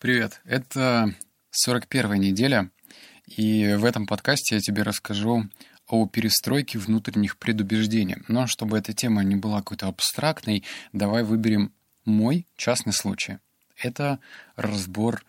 Привет, это 41 неделя, и в этом подкасте я тебе расскажу о перестройке внутренних предубеждений. Но чтобы эта тема не была какой-то абстрактной, давай выберем мой частный случай. Это разбор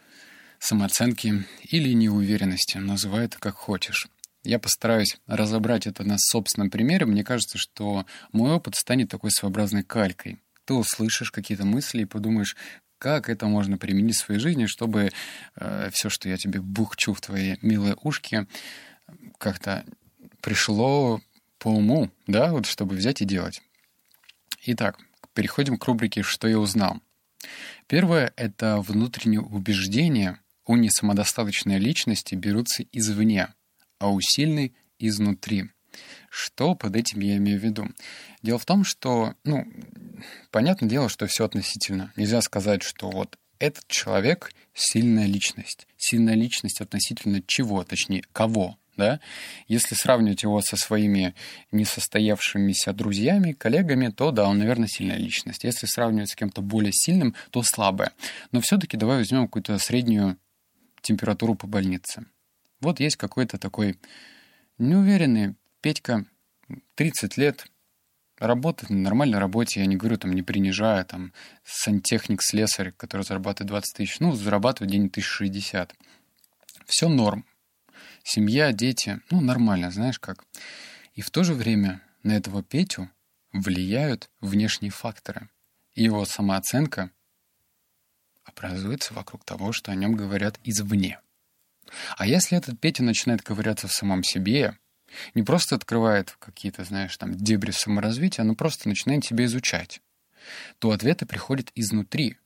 самооценки или неуверенности, называй это как хочешь. Я постараюсь разобрать это на собственном примере. Мне кажется, что мой опыт станет такой своеобразной калькой. Ты услышишь какие-то мысли и подумаешь, как это можно применить в своей жизни, чтобы э, все, что я тебе бухчу в твои милые ушки, как-то пришло по уму, да, вот чтобы взять и делать. Итак, переходим к рубрике «Что я узнал?». Первое — это внутреннее убеждение у несамодостаточной личности берутся извне, а у сильной — изнутри. Что под этим я имею в виду? Дело в том, что, ну, понятное дело, что все относительно. Нельзя сказать, что вот этот человек — сильная личность. Сильная личность относительно чего, точнее, кого, да? Если сравнивать его со своими несостоявшимися друзьями, коллегами, то да, он, наверное, сильная личность. Если сравнивать с кем-то более сильным, то слабая. Но все-таки давай возьмем какую-то среднюю температуру по больнице. Вот есть какой-то такой неуверенный Петька, 30 лет, работает на нормальной работе, я не говорю, там, не принижая, там, сантехник, слесарь, который зарабатывает 20 тысяч, ну, зарабатывает день 1060. Все норм. Семья, дети, ну, нормально, знаешь как. И в то же время на этого Петю влияют внешние факторы. Его самооценка образуется вокруг того, что о нем говорят извне. А если этот Петя начинает ковыряться в самом себе, не просто открывает какие-то, знаешь, там, дебри саморазвития, но просто начинает себя изучать, то ответы приходят изнутри.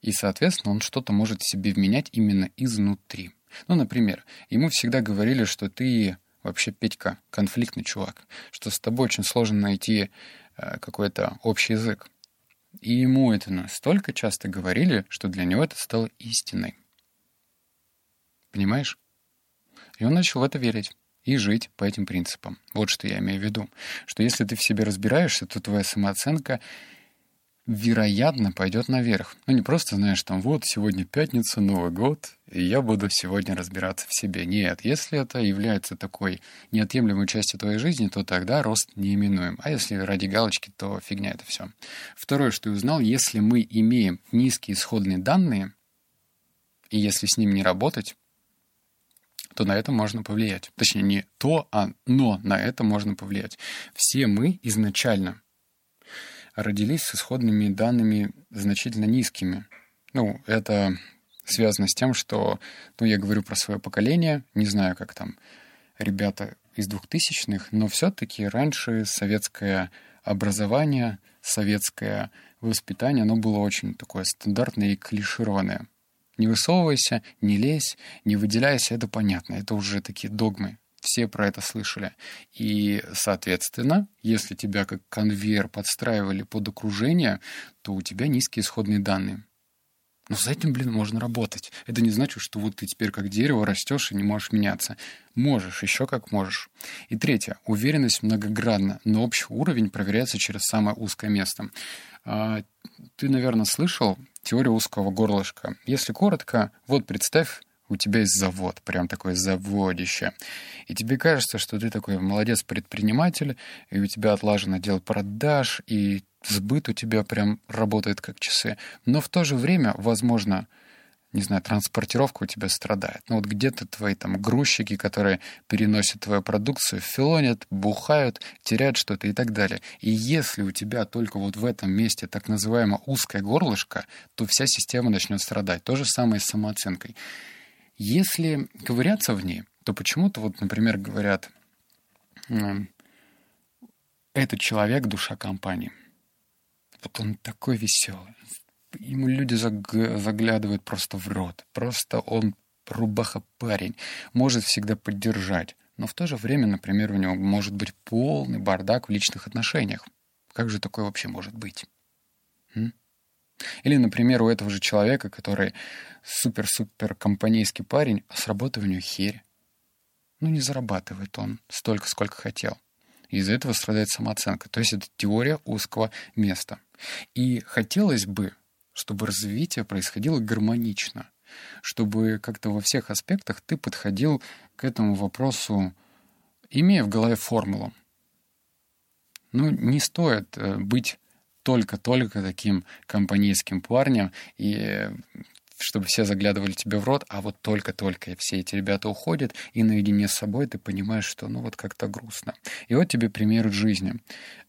И, соответственно, он что-то может себе вменять именно изнутри. Ну, например, ему всегда говорили, что ты вообще, Петька, конфликтный чувак, что с тобой очень сложно найти э, какой-то общий язык. И ему это настолько часто говорили, что для него это стало истиной. Понимаешь? И он начал в это верить и жить по этим принципам. Вот что я имею в виду. Что если ты в себе разбираешься, то твоя самооценка вероятно, пойдет наверх. Ну, не просто, знаешь, там, вот, сегодня пятница, Новый год, и я буду сегодня разбираться в себе. Нет, если это является такой неотъемлемой частью твоей жизни, то тогда рост неименуем. А если ради галочки, то фигня это все. Второе, что я узнал, если мы имеем низкие исходные данные, и если с ним не работать, то на это можно повлиять. Точнее, не то, а но на это можно повлиять. Все мы изначально родились с исходными данными значительно низкими. Ну, это связано с тем, что, ну, я говорю про свое поколение, не знаю, как там ребята из двухтысячных, но все-таки раньше советское образование, советское воспитание, оно было очень такое стандартное и клишированное. Не высовывайся, не лезь, не выделяйся, это понятно, это уже такие догмы. Все про это слышали. И, соответственно, если тебя как конвейер подстраивали под окружение, то у тебя низкие исходные данные. Но с этим, блин, можно работать. Это не значит, что вот ты теперь как дерево растешь и не можешь меняться. Можешь, еще как можешь. И третье. Уверенность многогранна, но общий уровень проверяется через самое узкое место. А, ты, наверное, слышал теорию узкого горлышка. Если коротко, вот представь, у тебя есть завод, прям такое заводище. И тебе кажется, что ты такой молодец-предприниматель, и у тебя отлажен отдел продаж, и сбыт у тебя прям работает как часы. Но в то же время, возможно, не знаю, транспортировка у тебя страдает. Ну вот где-то твои там грузчики, которые переносят твою продукцию, филонят, бухают, теряют что-то и так далее. И если у тебя только вот в этом месте так называемое узкое горлышко, то вся система начнет страдать. То же самое с самооценкой. Если ковыряться в ней, то почему-то вот, например, говорят, этот человек — душа компании. Вот он такой веселый. Ему люди заглядывают просто в рот. Просто он рубаха парень. Может всегда поддержать. Но в то же время, например, у него может быть полный бардак в личных отношениях. Как же такое вообще может быть? М? Или, например, у этого же человека, который супер-супер компанейский парень, а с работы у него херь. Ну, не зарабатывает он столько, сколько хотел. Из-за этого страдает самооценка. То есть это теория узкого места. И хотелось бы, чтобы развитие происходило гармонично. чтобы как-то во всех аспектах ты подходил к этому вопросу, имея в голове формулу. Ну, не стоит э, быть только-только таким компанейским парнем и чтобы все заглядывали тебе в рот, а вот только-только все эти ребята уходят, и наедине с собой ты понимаешь, что ну вот как-то грустно. И вот тебе примеры жизни.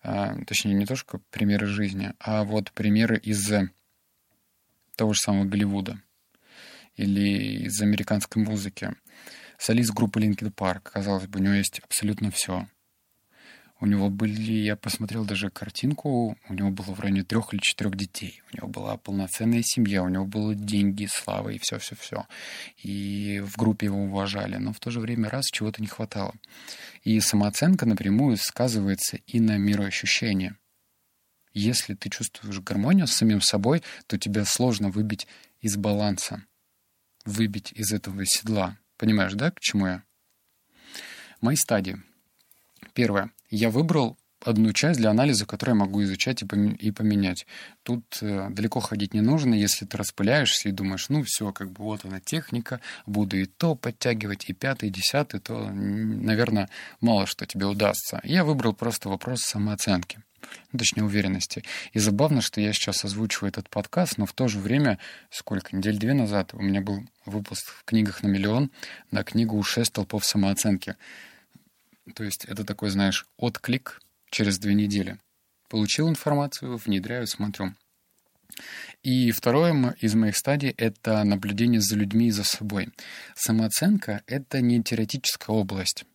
А, точнее, не то, что примеры жизни, а вот примеры из того же самого Голливуда или из американской музыки. Солист группы Linkin Park, казалось бы, у него есть абсолютно все. У него были, я посмотрел даже картинку, у него было в районе трех или четырех детей. У него была полноценная семья, у него было деньги, слава и все-все-все. И в группе его уважали, но в то же время раз чего-то не хватало. И самооценка напрямую сказывается и на мироощущение. Если ты чувствуешь гармонию с самим собой, то тебя сложно выбить из баланса, выбить из этого седла. Понимаешь, да, к чему я? Мои стадии. Первое. Я выбрал одну часть для анализа, которую я могу изучать и, поменять. Тут э, далеко ходить не нужно, если ты распыляешься и думаешь, ну все, как бы вот она техника, буду и то подтягивать, и пятый, и десятый, то, наверное, мало что тебе удастся. Я выбрал просто вопрос самооценки. Ну, точнее, уверенности. И забавно, что я сейчас озвучиваю этот подкаст, но в то же время, сколько, недель две назад у меня был выпуск в книгах на миллион на книгу «Шесть толпов самооценки». То есть это такой, знаешь, отклик через две недели. Получил информацию, внедряю, смотрю. И второе из моих стадий — это наблюдение за людьми и за собой. Самооценка — это не теоретическая область.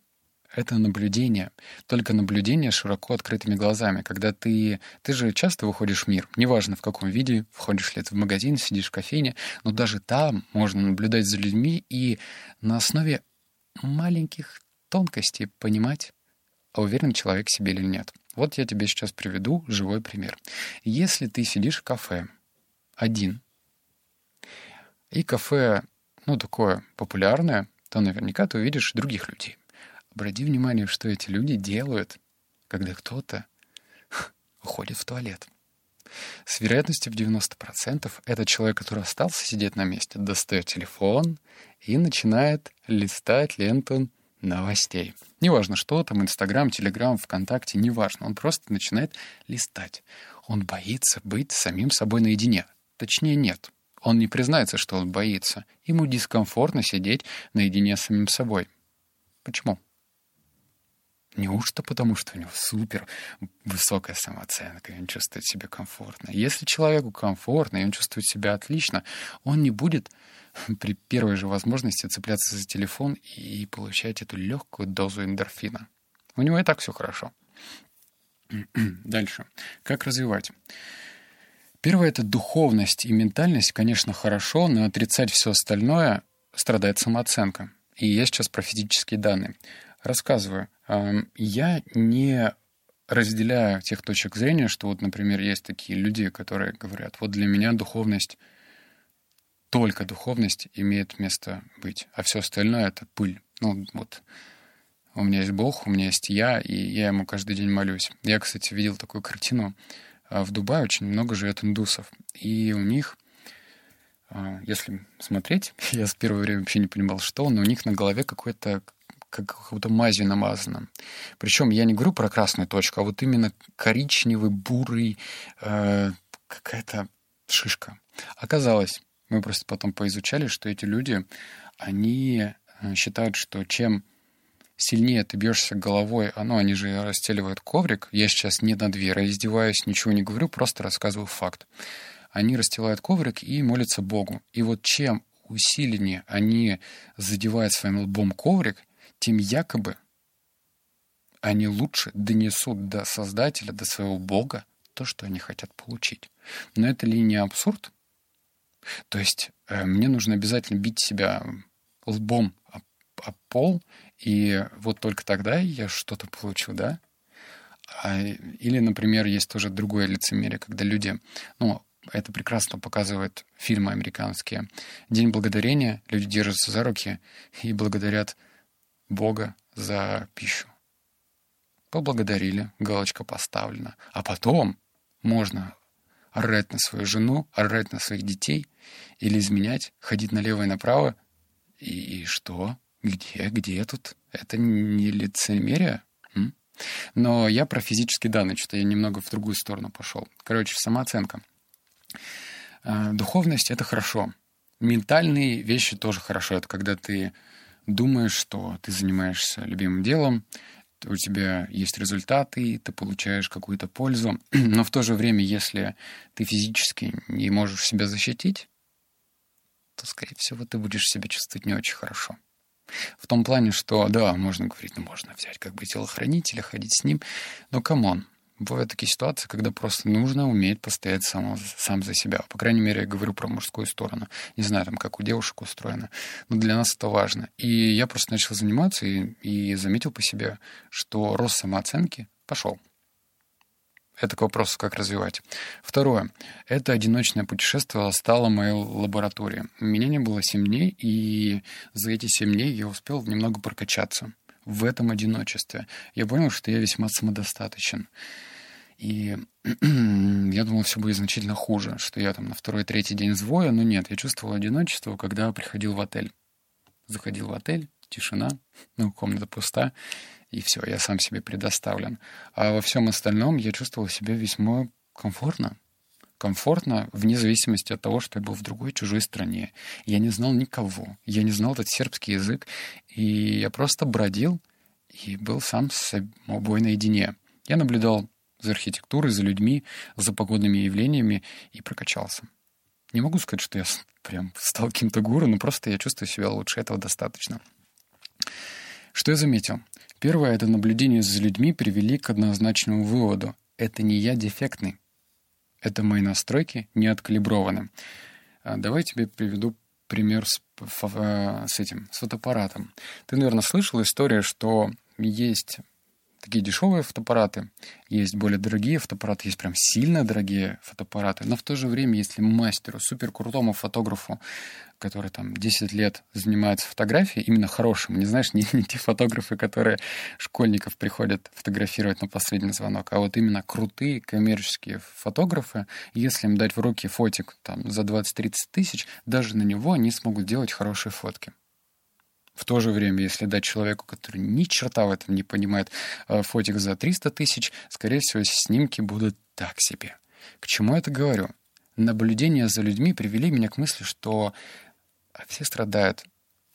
Это наблюдение. Только наблюдение широко открытыми глазами. Когда ты... Ты же часто выходишь в мир. Неважно, в каком виде. Входишь ли ты в магазин, сидишь в кофейне. Но даже там можно наблюдать за людьми и на основе маленьких тонкостей понимать, а уверен человек себе или нет. Вот я тебе сейчас приведу живой пример. Если ты сидишь в кафе один, и кафе, ну, такое популярное, то наверняка ты увидишь других людей. Обрати внимание, что эти люди делают, когда кто-то уходит в туалет. С вероятностью в 90% этот человек, который остался сидеть на месте, достает телефон и начинает листать ленту новостей. Неважно, что там, Инстаграм, Телеграм, ВКонтакте, неважно. Он просто начинает листать. Он боится быть самим собой наедине. Точнее, нет. Он не признается, что он боится. Ему дискомфортно сидеть наедине с самим собой. Почему? Неужто потому, что у него супер высокая самооценка, и он чувствует себя комфортно? Если человеку комфортно, и он чувствует себя отлично, он не будет при первой же возможности цепляться за телефон и получать эту легкую дозу эндорфина. У него и так все хорошо. Дальше. Как развивать? Первое — это духовность и ментальность, конечно, хорошо, но отрицать все остальное страдает самооценка. И есть сейчас про физические данные. Рассказываю. Я не разделяю тех точек зрения, что вот, например, есть такие люди, которые говорят, вот для меня духовность — только духовность имеет место быть, а все остальное — это пыль. Ну, вот у меня есть Бог, у меня есть я, и я ему каждый день молюсь. Я, кстати, видел такую картину. А, в Дубае очень много живет индусов, и у них, а, если смотреть, я с первого время вообще не понимал, что, но у них на голове какой-то как какой-то мазью намазано. Причем я не говорю про красную точку, а вот именно коричневый, бурый, э, какая-то шишка. Оказалось, мы просто потом поизучали, что эти люди, они э, считают, что чем сильнее ты бьешься головой, а ну, они же расстеливают коврик. Я сейчас не на дверь, а издеваюсь, ничего не говорю, просто рассказываю факт. Они расстилают коврик и молятся Богу. И вот чем усиленнее они задевают своим лбом коврик, тем якобы они лучше донесут до Создателя, до своего Бога то, что они хотят получить. Но это ли не абсурд? То есть э, мне нужно обязательно бить себя лбом об, об пол, и вот только тогда я что-то получу, да? А, или, например, есть тоже другое лицемерие, когда люди, ну, это прекрасно показывают фильмы американские. День благодарения, люди держатся за руки и благодарят Бога за пищу. Поблагодарили, галочка поставлена. А потом можно орать на свою жену, орать на своих детей или изменять, ходить налево и направо. И, и что? Где? Где тут? Это не лицемерие? М? Но я про физические данные, что я немного в другую сторону пошел. Короче, самооценка. А, духовность — это хорошо. Ментальные вещи тоже хорошо. Это когда ты думаешь, что ты занимаешься любимым делом, у тебя есть результаты, ты получаешь какую-то пользу, но в то же время, если ты физически не можешь себя защитить, то, скорее всего, ты будешь себя чувствовать не очень хорошо. В том плане, что, да, можно говорить, ну, можно взять как бы телохранителя, ходить с ним, но come on, Бывают такие ситуации, когда просто нужно уметь постоять сам, сам за себя. По крайней мере, я говорю про мужскую сторону. Не знаю, там, как у девушек устроено. Но для нас это важно. И я просто начал заниматься и, и заметил по себе, что рост самооценки пошел. Это к вопросу, как развивать. Второе. Это одиночное путешествие стало моей лабораторией. Меня не было 7 дней, и за эти 7 дней я успел немного прокачаться в этом одиночестве. Я понял, что я весьма самодостаточен. И я думал, все будет значительно хуже, что я там на второй-третий день звоя, но нет, я чувствовал одиночество, когда приходил в отель. Заходил в отель, тишина, ну, комната пуста, и все, я сам себе предоставлен. А во всем остальном я чувствовал себя весьма комфортно, комфортно, вне зависимости от того, что я был в другой чужой стране. Я не знал никого, я не знал этот сербский язык, и я просто бродил и был сам с собой наедине. Я наблюдал за архитектурой, за людьми, за погодными явлениями и прокачался. Не могу сказать, что я прям стал каким-то гуру, но просто я чувствую себя лучше, этого достаточно. Что я заметил? Первое — это наблюдение за людьми привели к однозначному выводу. Это не я дефектный. Это мои настройки не откалиброваны. А, давай тебе приведу пример с, э, с этим, с фотоаппаратом. Ты, наверное, слышал историю, что есть такие дешевые фотоаппараты, есть более дорогие фотоаппараты, есть прям сильно дорогие фотоаппараты, но в то же время, если мастеру, супер крутому фотографу, который там 10 лет занимается фотографией, именно хорошим, не знаешь, не, не те фотографы, которые школьников приходят фотографировать на последний звонок, а вот именно крутые коммерческие фотографы, если им дать в руки фотик там за 20-30 тысяч, даже на него они смогут делать хорошие фотки. В то же время, если дать человеку, который ни черта в этом не понимает, э, фотик за 300 тысяч, скорее всего, снимки будут так себе. К чему я это говорю? Наблюдения за людьми привели меня к мысли, что все страдают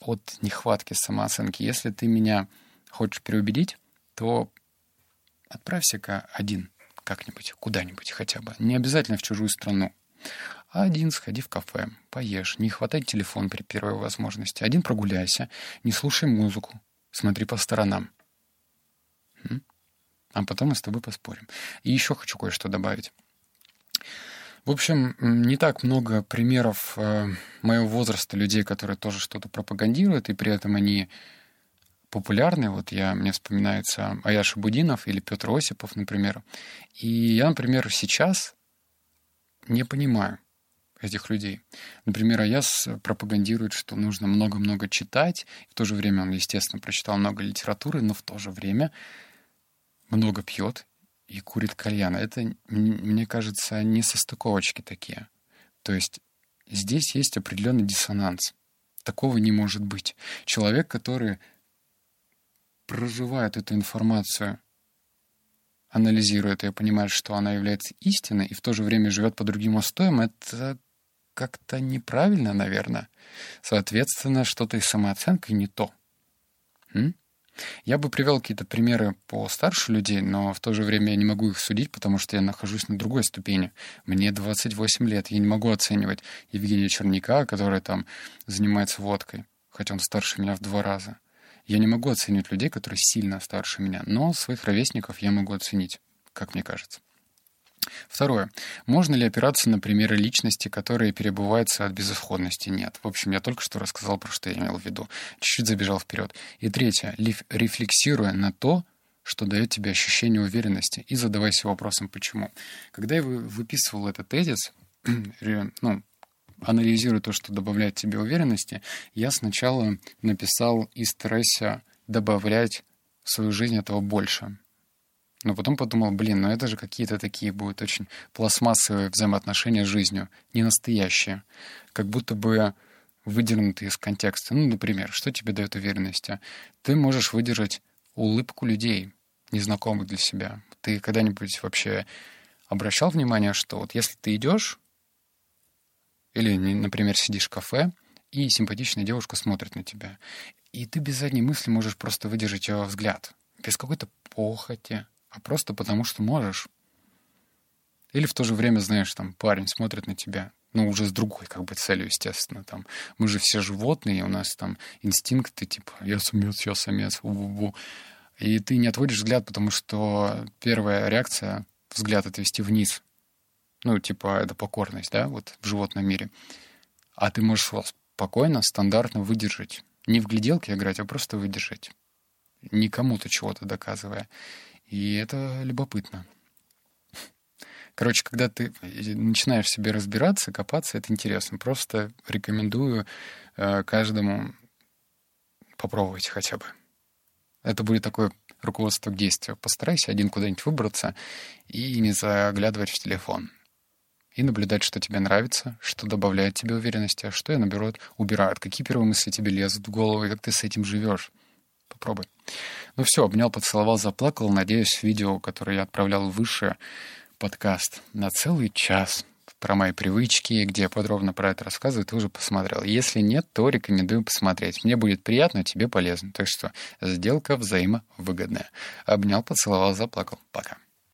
от нехватки самооценки. Если ты меня хочешь переубедить, то отправься-ка один как-нибудь, куда-нибудь хотя бы. Не обязательно в чужую страну. А один сходи в кафе, поешь, не хватай телефон при первой возможности. Один прогуляйся, не слушай музыку, смотри по сторонам. А потом мы с тобой поспорим. И еще хочу кое-что добавить. В общем, не так много примеров э, моего возраста людей, которые тоже что-то пропагандируют, и при этом они популярны. Вот я, мне вспоминается Аяша Будинов или Петр Осипов, например. И я, например, сейчас не понимаю, этих людей. Например, Аяс пропагандирует, что нужно много-много читать. В то же время он, естественно, прочитал много литературы, но в то же время много пьет и курит кальян. Это, мне кажется, не состыковочки такие. То есть здесь есть определенный диссонанс. Такого не может быть. Человек, который проживает эту информацию, анализирует ее, понимает, что она является истиной, и в то же время живет по другим устоям, это как-то неправильно, наверное. Соответственно, что-то и самооценкой не то. М? Я бы привел какие-то примеры по старше людей, но в то же время я не могу их судить, потому что я нахожусь на другой ступени. Мне 28 лет, я не могу оценивать Евгения Черняка, который там занимается водкой, хотя он старше меня в два раза. Я не могу оценивать людей, которые сильно старше меня, но своих ровесников я могу оценить, как мне кажется. Второе. Можно ли опираться на примеры личности, которые перебываются от безысходности? Нет. В общем, я только что рассказал, про что я имел в виду. Чуть-чуть забежал вперед. И третье. Рефлексируя на то, что дает тебе ощущение уверенности, и задавайся вопросом, почему. Когда я выписывал этот тезис, ну, анализируя то, что добавляет тебе уверенности, я сначала написал и старайся добавлять в свою жизнь этого больше. Но потом подумал, блин, ну это же какие-то такие будут очень пластмассовые взаимоотношения с жизнью, не настоящие. Как будто бы выдернутые из контекста. Ну, например, что тебе дает уверенность? А? Ты можешь выдержать улыбку людей, незнакомых для себя. Ты когда-нибудь вообще обращал внимание, что вот если ты идешь, или, например, сидишь в кафе, и симпатичная девушка смотрит на тебя, и ты без задней мысли можешь просто выдержать ее взгляд, без какой-то похоти, а просто потому, что можешь. Или в то же время, знаешь, там парень смотрит на тебя, ну, уже с другой, как бы, целью, естественно. Там, мы же все животные, у нас там инстинкты, типа, я самец, я самец, у-у-у. И ты не отводишь взгляд, потому что первая реакция — взгляд отвести вниз. Ну, типа, это покорность, да, вот в животном мире. А ты можешь спокойно, стандартно выдержать. Не в гляделке играть, а просто выдержать. Не кому-то чего-то доказывая. И это любопытно. Короче, когда ты начинаешь себе разбираться, копаться, это интересно. Просто рекомендую э, каждому попробовать хотя бы. Это будет такое руководство к действию. Постарайся один куда-нибудь выбраться и не заглядывать в телефон. И наблюдать, что тебе нравится, что добавляет тебе уверенности, а что, наоборот, убирает. Какие первые мысли тебе лезут в голову, и как ты с этим живешь. Попробуй. Ну все, обнял, поцеловал, заплакал. Надеюсь, видео, которое я отправлял выше, подкаст на целый час про мои привычки, где я подробно про это рассказываю, ты уже посмотрел. Если нет, то рекомендую посмотреть. Мне будет приятно, тебе полезно. Так что сделка взаимовыгодная. Обнял, поцеловал, заплакал. Пока.